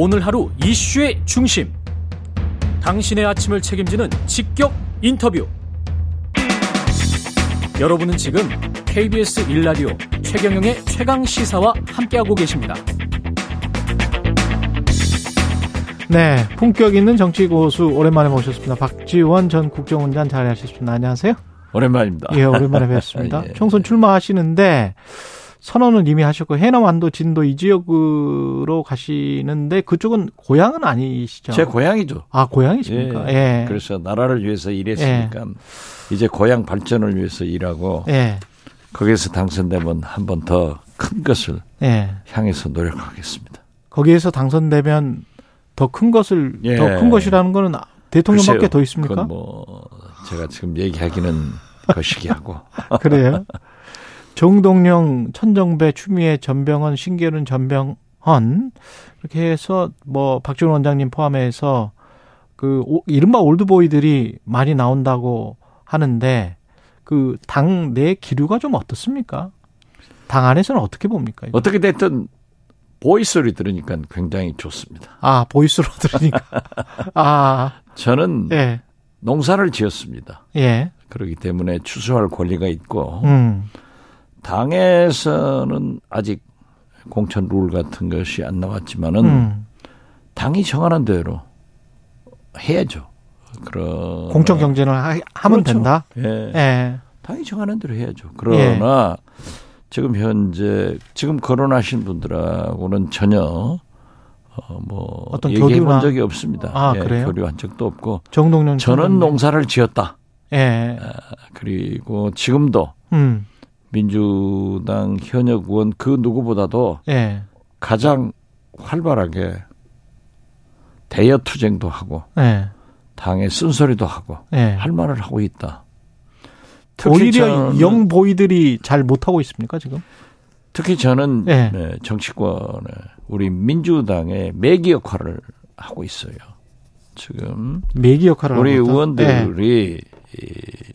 오늘 하루 이슈의 중심. 당신의 아침을 책임지는 직격 인터뷰. 여러분은 지금 KBS 1라디오 최경영의 최강 시사와 함께하고 계십니다. 네, 품격 있는 정치 고수 오랜만에 모셨습니다. 박지원 전 국정원장 자리하셨습니다. 안녕하세요. 오랜만입니다. 예, 오랜만에 뵙습니다. 예. 총선 출마하시는데 선언은 이미 하셨고 해남 완도 진도 이 지역으로 가시는데 그쪽은 고향은 아니시죠? 제 고향이죠. 아 고향이십니까? 예. 그래서 나라를 위해서 일했으니까 이제 고향 발전을 위해서 일하고 예. 거기에서 당선되면 한 번 더 큰 것을 예. 향해서 노력하겠습니다. 거기에서 당선되면 더 큰 것을 예. 더큰 것이라는 거는 대통령밖에 글쎄요. 더 있습니까? 뭐 제가 지금 얘기하기는 거시기하고 그래요. 정동영, 천정배, 추미애, 전병헌, 신계륜, 전병헌 이렇게 해서 뭐 박지원 원장님 포함해서 그 오- 이른바 올드보이들이 많이 나온다고 하는데 그 당 내 기류가 좀 어떻습니까? 당 안에서는 어떻게 봅니까? 이거? 어떻게 됐든 보이 소리 들으니까 굉장히 좋습니다. 아 보이스로 들으니까 아 저는 예. 농사를 지었습니다. 예. 그렇기 때문에 추수할 권리가 있고 음. 당에서는 아직 공천 룰 같은 것이 안 나왔지만은 음. 당이 정하는 대로 해야죠. 그러 공천 경쟁을 하, 하면 그렇죠. 된다. 예. 예. 당이 정하는 대로 해야죠. 그러나 지금 현재 지금 거론하신 분들하고는 전혀 어, 뭐 어떤 얘기해 본 적이 없습니다. 아, 예, 그래요? 교류한 적도 없고 정동영 저는. 농사를 지었다. 예. 그리고 지금도 음. 민주당 현역 의원 그 누구보다도 예. 가장 활발하게 대여 투쟁도 하고 예. 당의 쓴소리도 하고 예. 할 말을 하고 있다. 오히려 영 보이들이 잘 못하고 있습니까 지금? 특히 저는 네. 네, 정치권에 우리 민주당의 매기 역할을 하고 있어요. 지금 매기 역할을 우리 하고 있다? 의원들이 이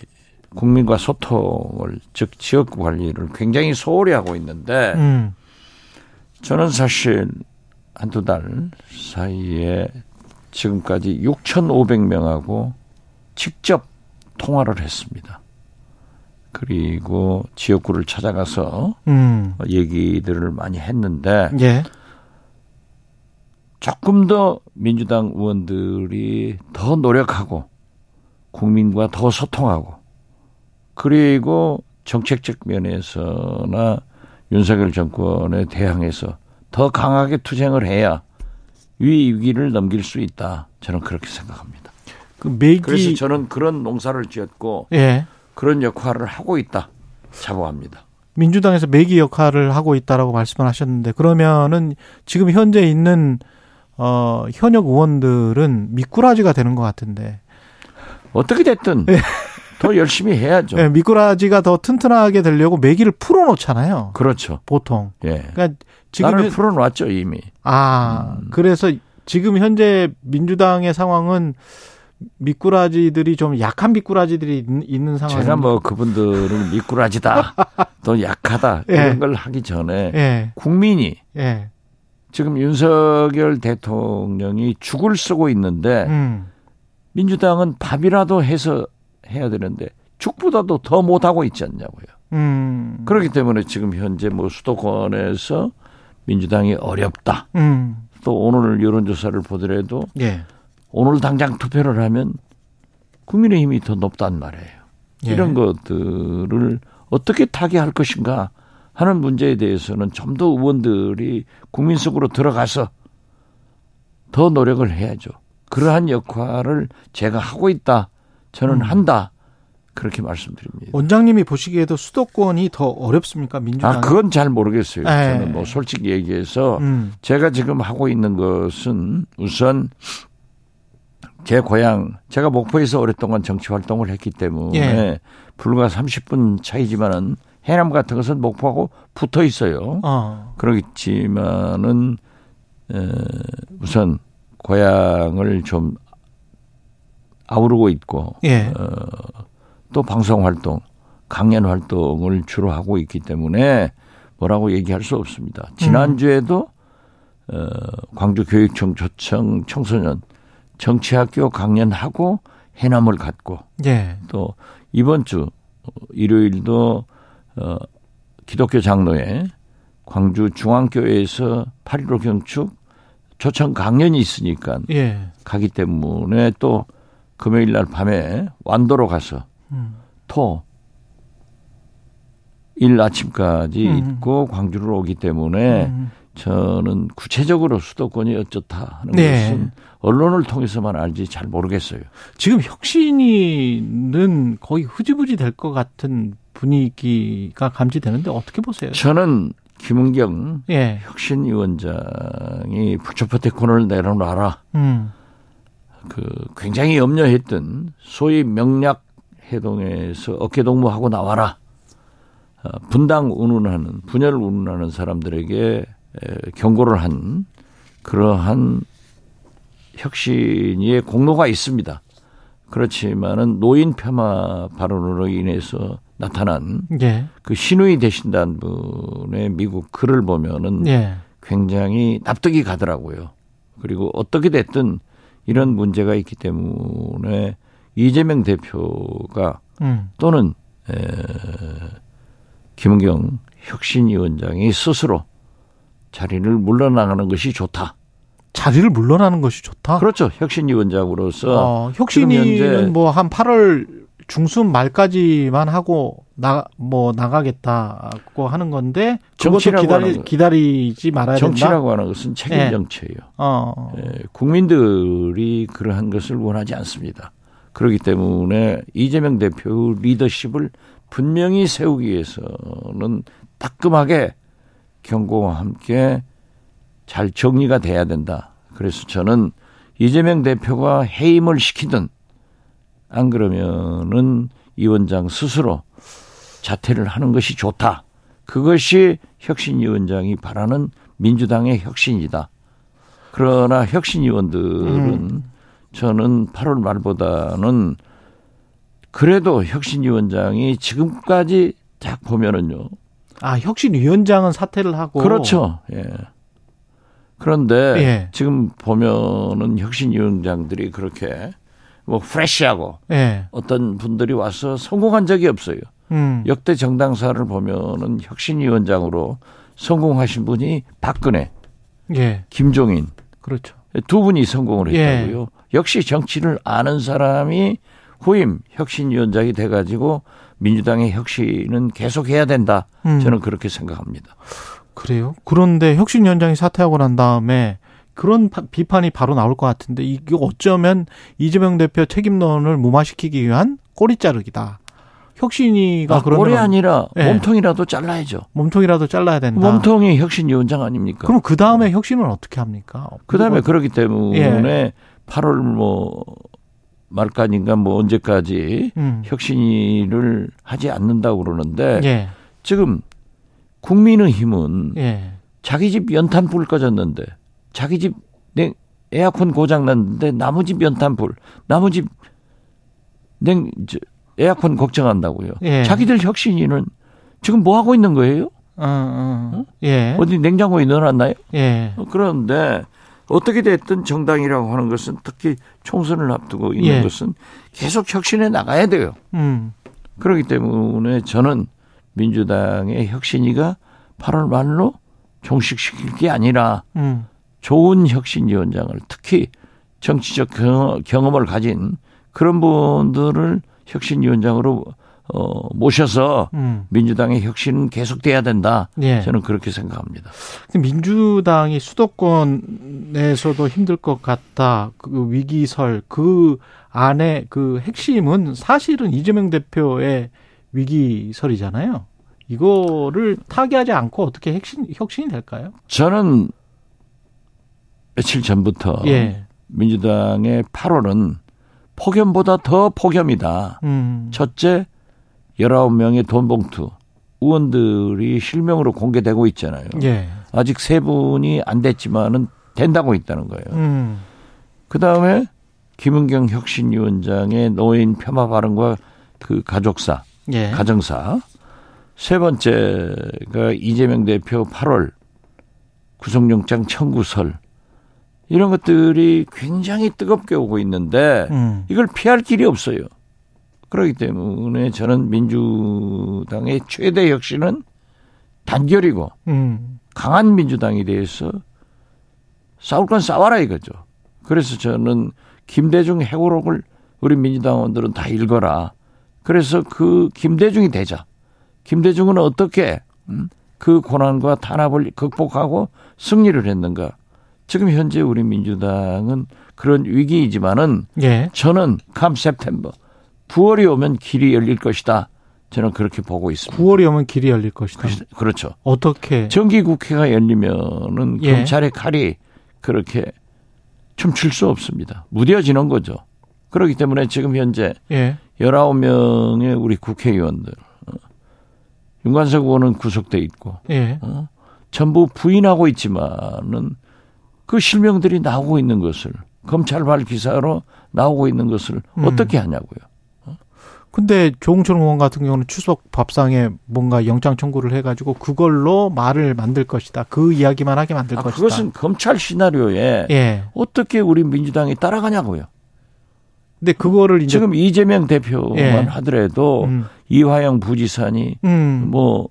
국민과 소통을 즉 지역 관리를 굉장히 소홀히 하고 있는데 예. 음. 저는 사실 한두 달 사이에 지금까지 6,500명하고 직접 통화를 했습니다. 그리고 지역구를 찾아가서 음. 얘기들을 많이 했는데 예. 조금 더 민주당 의원들이 더 노력하고 국민과 더 소통하고 그리고 정책적 면에서나 윤석열 정권에 대항해서 더 강하게 투쟁을 해야 위 위기를 넘길 수 있다. 저는 그렇게 생각합니다. 그 매기 그래서 저는 그런 농사를 지었고 예. 그런 역할을 하고 있다. 자부합니다. 민주당에서 매기 역할을 하고 있다라고 말씀을 하셨는데 그러면은 지금 현재 있는 어 현역 의원들은 미꾸라지가 되는 것 같은데 어떻게 됐든 더 열심히 해야죠. 예, 미꾸라지가 더 튼튼하게 되려고 매기를 풀어놓잖아요. 그렇죠. 보통. 예. 그러니까 지금 나를 현- 풀어놨죠 이미. 아, 음. 그래서 지금 현재 민주당의 상황은 미꾸라지들이 좀 약한 미꾸라지들이 있- 있는 상황. 제가 뭐 그분들은 미꾸라지다, 또 약하다 예. 이런 걸 하기 전에 예, 국민이 예, 지금 윤석열 대통령이 죽을 쓰고 있는데 음, 민주당은 밥이라도 해서 해야 되는데 죽보다도 더 못하고 있지 않냐고요. 음, 그렇기 때문에 지금 현재 뭐 수도권에서 민주당이 어렵다. 음, 또 오늘 여론조사를 보더라도 예, 오늘 당장 투표를 하면 국민의힘이 더 높단 말이에요. 예. 이런 것들을 어떻게 타개할 것인가 하는 문제에 대해서는 좀 더 의원들이 국민 속으로 들어가서 더 노력을 해야죠. 그러한 역할을 제가 하고 있다. 저는 음. 한다. 그렇게 말씀드립니다. 원장님이 보시기에도 수도권이 더 어렵습니까 민주당? 아, 그건 잘 모르겠어요. 예. 저는 뭐 솔직히 얘기해서 음, 제가 지금 하고 있는 것은 우선 제 고향, 제가 목포에서 오랫동안 정치 활동을 했기 때문에 예. 불과 30분 차이지만은 해남 같은 것은 목포하고 붙어 있어요. 어, 그렇지만은 에, 우선 고향을 좀 아우르고 있고 예, 어, 또 방송 활동, 강연 활동을 주로 하고 있기 때문에 뭐라고 얘기할 수 없습니다. 지난주에도 어, 광주교육청 조청 청소년 정치학교 강연하고 해남을 갔고 예. 또 이번 주 일요일도 어 기독교 장로회 광주 중앙교회에서 8.15 경축 조청 강연이 있으니까 예. 가기 때문에 또 금요일 날 밤에 완도로 가서 음. 토, 일 아침까지 음. 있고 광주를 오기 때문에 음. 저는 구체적으로 수도권이 어쩌다 하는 네. 것은 언론을 통해서만 알지 잘 모르겠어요. 지금 혁신이는 거의 흐지부지 될 것 같은 분위기가 감지되는데 어떻게 보세요? 저는 김은경 예. 혁신위원장이 부처포테콘을 내려놔라. 음. 그 굉장히 염려했던 소위 명략 해동에서 어깨동무하고 나와라. 어, 분당 운운하는 분열 운운하는 사람들에게 에, 경고를 한 그러한 혁신의 공로가 있습니다. 그렇지만은 노인 폄하 발언으로 인해서 나타난 예. 그 신우이 되신다는 분의 미국 글을 보면은 예. 굉장히 납득이 가더라고요. 그리고 어떻게 됐든 이런 문제가 있기 때문에 이재명 대표가 음. 또는 에, 김은경 혁신위원장이 스스로 자리를 물러나가는 것이 좋다. 자리를 물러나는 것이 좋다. 그렇죠. 혁신위원장으로서 어, 현재- 뭐한 8월 중순 말까지만 하고 나 뭐 나가겠다고 하는 건데 정치라고 기다리 거. 기다리지 말아야 된다. 정치라고 하는 것은 책임 네. 정치예요. 어. 예, 국민들이 그러한 것을 원하지 않습니다. 그렇기 때문에 이재명 대표 리더십을 분명히 세우기 위해서는 따끔하게 경고와 함께 잘 정리가 돼야 된다. 그래서 저는 이재명 대표가 해임을 시키든 안 그러면은 이 원장 스스로 자퇴를 하는 것이 좋다. 그것이 혁신 위원장이 바라는 민주당의 혁신이다. 그러나 혁신 위원들은 저는 8월 말보다는 그래도 혁신위원장이 지금까지 딱 보면은요. 아 혁신위원장은 사퇴를 하고 그렇죠. 예. 그런데 예. 지금 보면은 혁신위원장들이 그렇게 뭐 프레시하고 예. 어떤 분들이 와서 성공한 적이 없어요. 음. 역대 정당사를 보면은 혁신위원장으로 성공하신 분이 박근혜, 예. 김종인 그렇죠. 두 분이 성공을 예. 했다고요. 역시 정치를 아는 사람이 후임 혁신위원장이 돼가지고 민주당의 혁신은 계속해야 된다. 음. 저는 그렇게 생각합니다. 그래요. 그런데 혁신위원장이 사퇴하고 난 다음에 그런 파- 비판이 바로 나올 것 같은데 이게 어쩌면 이재명 대표 책임론을 무마시키기 위한 꼬리 자르기다. 혁신이가 아, 그러면 꼴이 아니라 예. 몸통이라도 잘라야죠. 몸통이라도 잘라야 된다. 몸통이 혁신 위원장 아닙니까? 그럼 그 다음에 혁신은 어떻게 합니까? 그 다음에 그러기 때문에 예. 8월 뭐 말까지인가 뭐 언제까지 음. 혁신을 하지 않는다고 그러는데 예. 지금 국민의힘은 예. 자기 집 연탄 불 꺼졌는데 자기 집 냉, 에어컨 고장 났는데 나무 집 연탄 불, 나무 집 냉, 저, 에어컨 걱정한다고요. 예. 자기들 혁신위는 지금 뭐 하고 있는 거예요? 어, 어. 예. 어디 냉장고에 넣어놨나요? 예. 그런데 어떻게 됐든 정당이라고 하는 것은 특히 총선을 앞두고 있는 예. 것은 계속 혁신해 나가야 돼요. 음. 그렇기 때문에 저는 민주당의 혁신위가 8월 말로 종식시킬 게 아니라 음. 좋은 혁신위원장을 특히 정치적 경험- 경험을 가진 그런 분들을 혁신위원장으로 어, 모셔서 음. 민주당의 혁신은 계속돼야 된다. 예. 저는 그렇게 생각합니다. 민주당이 수도권에서도 힘들 것 같다. 그 위기설 그 안에 그 핵심은 사실은 이재명 대표의 위기설이잖아요. 이거를 타개하지 않고 어떻게 혁신 혁신이 될까요? 저는 며칠 전부터 예. 민주당의 8월은 폭염보다 더 폭염이다. 음. 첫째, 19명의 돈 봉투. 의원들이 실명으로 공개되고 있잖아요. 예. 아직 세 분이 안 됐지만은 된다고 있다는 거예요. 음. 그 다음에 김은경 혁신위원장의 노인 폄하 발언과 그 가족사, 예. 가정사. 세 번째가 이재명 대표 8월 구속영장 청구설. 이런 것들이 굉장히 뜨겁게 오고 있는데 음. 이걸 피할 길이 없어요. 그렇기 때문에 저는 민주당의 최대 혁신은 단결이고 음. 강한 민주당에 대해서 싸울 건 싸워라 이거죠. 그래서 저는 김대중 해고록을 우리 민주당원들은 다 읽어라. 그래서 그 김대중이 되자. 김대중은 어떻게 음, 그 고난과 탄압을 극복하고 승리를 했는가. 지금 현재 우리 민주당은 그런 위기이지만은 예. 저는 감 september 9월이 오면 길이 열릴 것이다. 저는 그렇게 보고 있습니다. 9월이 오면 길이 열릴 것이다. 그렇죠. 어떻게? 정기 국회가 열리면은 예. 검찰의 칼이 그렇게 춤출 수 없습니다. 무뎌지는 거죠. 그렇기 때문에 지금 현재 예. 19명의 우리 국회의원들, 어, 윤관석 의원은 구속돼 있고, 예. 어, 전부 부인하고 있지만은 그 실명들이 나오고 있는 것을 검찰발 기사로 나오고 있는 것을 음. 어떻게 하냐고요. 근데 조홍천 의원 같은 경우는 추석 밥상에 뭔가 영장 청구를 해가지고 그걸로 말을 만들 것이다. 그 이야기만 하게 만들 아, 것이다. 그것은 검찰 시나리오에 예. 어떻게 우리 민주당이 따라가냐고요. 근데 그거를 이제 지금 이재명 대표만 예. 하더라도 음, 이화영 부지사니 음, 뭐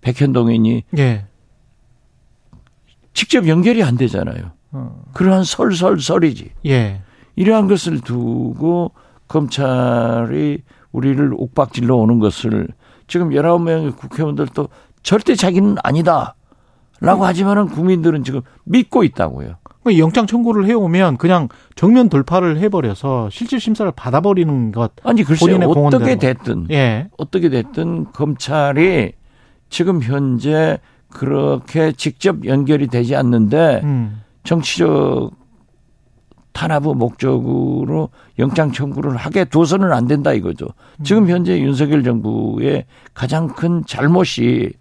백현동이니 예. 직접 연결이 안 되잖아요. 어, 그러한 설설설이지. 예. 이러한 것을 두고 검찰이 우리를 옥박질러 오는 것을 지금 19명의 국회의원들도 절대 자기는 아니다. 라고 하지만은 국민들은 지금 믿고 있다고요. 그 영장 청구를 해오면 그냥 정면 돌파를 해버려서 실질 심사를 받아버리는 것. 아니 글쎄 어떻게. 됐든 예. 어떻게 됐든 검찰이 지금 현재 그렇게 직접 연결이 되지 않는데 음, 정치적 탄압의 목적으로 영장 청구를 하게 둬서는 안 된다 이거죠. 지금 현재 윤석열 정부의 가장 큰 잘못이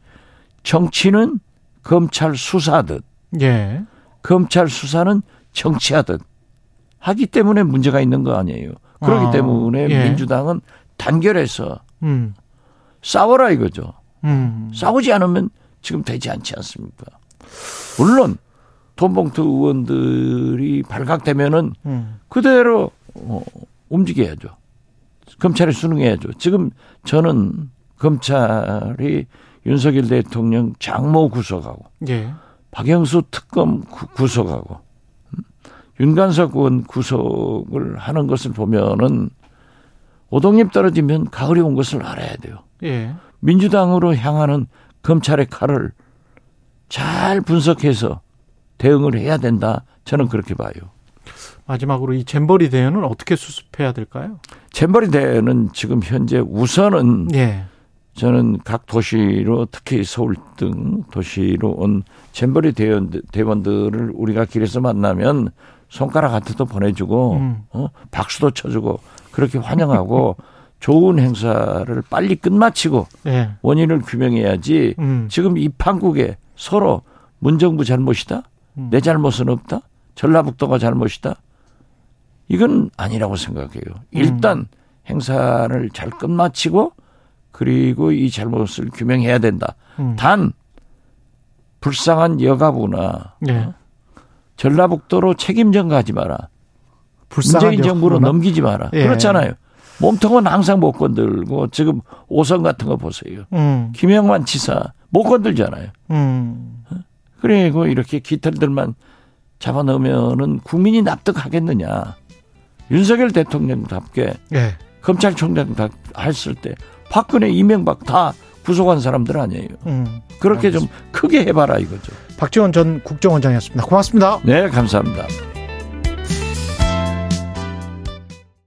정치는 검찰 수사듯 예. 검찰 수사는 정치하듯 하기 때문에 문제가 있는 거 아니에요. 그렇기 아, 때문에 예. 민주당은 단결해서 음, 싸워라 이거죠. 음. 싸우지 않으면 지금 되지 않지 않습니까? 물론 돈봉투 의원들이 발각되면은 음. 그대로 어, 움직여야죠. 검찰에 수능해야죠. 지금 저는 검찰이 윤석열 대통령 장모 구속하고 예. 박영수 특검 구- 구속하고 음, 윤관석 의원 구속을 하는 것을 보면은 오동잎 떨어지면 가을이 온 것을 알아야 돼요. 예. 민주당으로 향하는 검찰의 칼을 잘 분석해서 대응을 해야 된다. 저는 그렇게 봐요. 마지막으로 이 잼버리 대회는 어떻게 수습해야 될까요? 잼버리 대회는 지금 현재 우선은 예. 저는 각 도시로 특히 서울 등 도시로 온 잼버리 대원, 대원들을 우리가 길에서 만나면 손가락 하트도 보내주고 음. 어? 박수도 쳐주고 그렇게 환영하고 좋은 행사를 빨리 끝마치고 예. 원인을 규명해야지 음. 지금 이 판국에 서로 문정부 잘못이다? 음. 내 잘못은 없다? 전라북도가 잘못이다? 이건 아니라고 생각해요. 일단 행사를 잘 끝마치고 그리고 이 잘못을 규명해야 된다. 음. 단 불쌍한 여가부나 예. 전라북도로 책임전 가지 마라. 불쌍한 문재인 정부로? 넘기지 마라. 예. 그렇잖아요. 몸통은 항상 못 건들고 지금 오선 같은 거 보세요. 음. 김영만 지사 못 건들잖아요. 음. 그리고 이렇게 깃털들만 잡아넣으면은 국민이 납득하겠느냐. 윤석열 대통령답게 예. 검찰총장 다 했을 때 박근혜, 이명박 다 구속한 사람들 아니에요. 음. 그렇게 좀 크게 해봐라 이거죠. 박지원 전 국정원장이었습니다. 고맙습니다. 네, 감사합니다.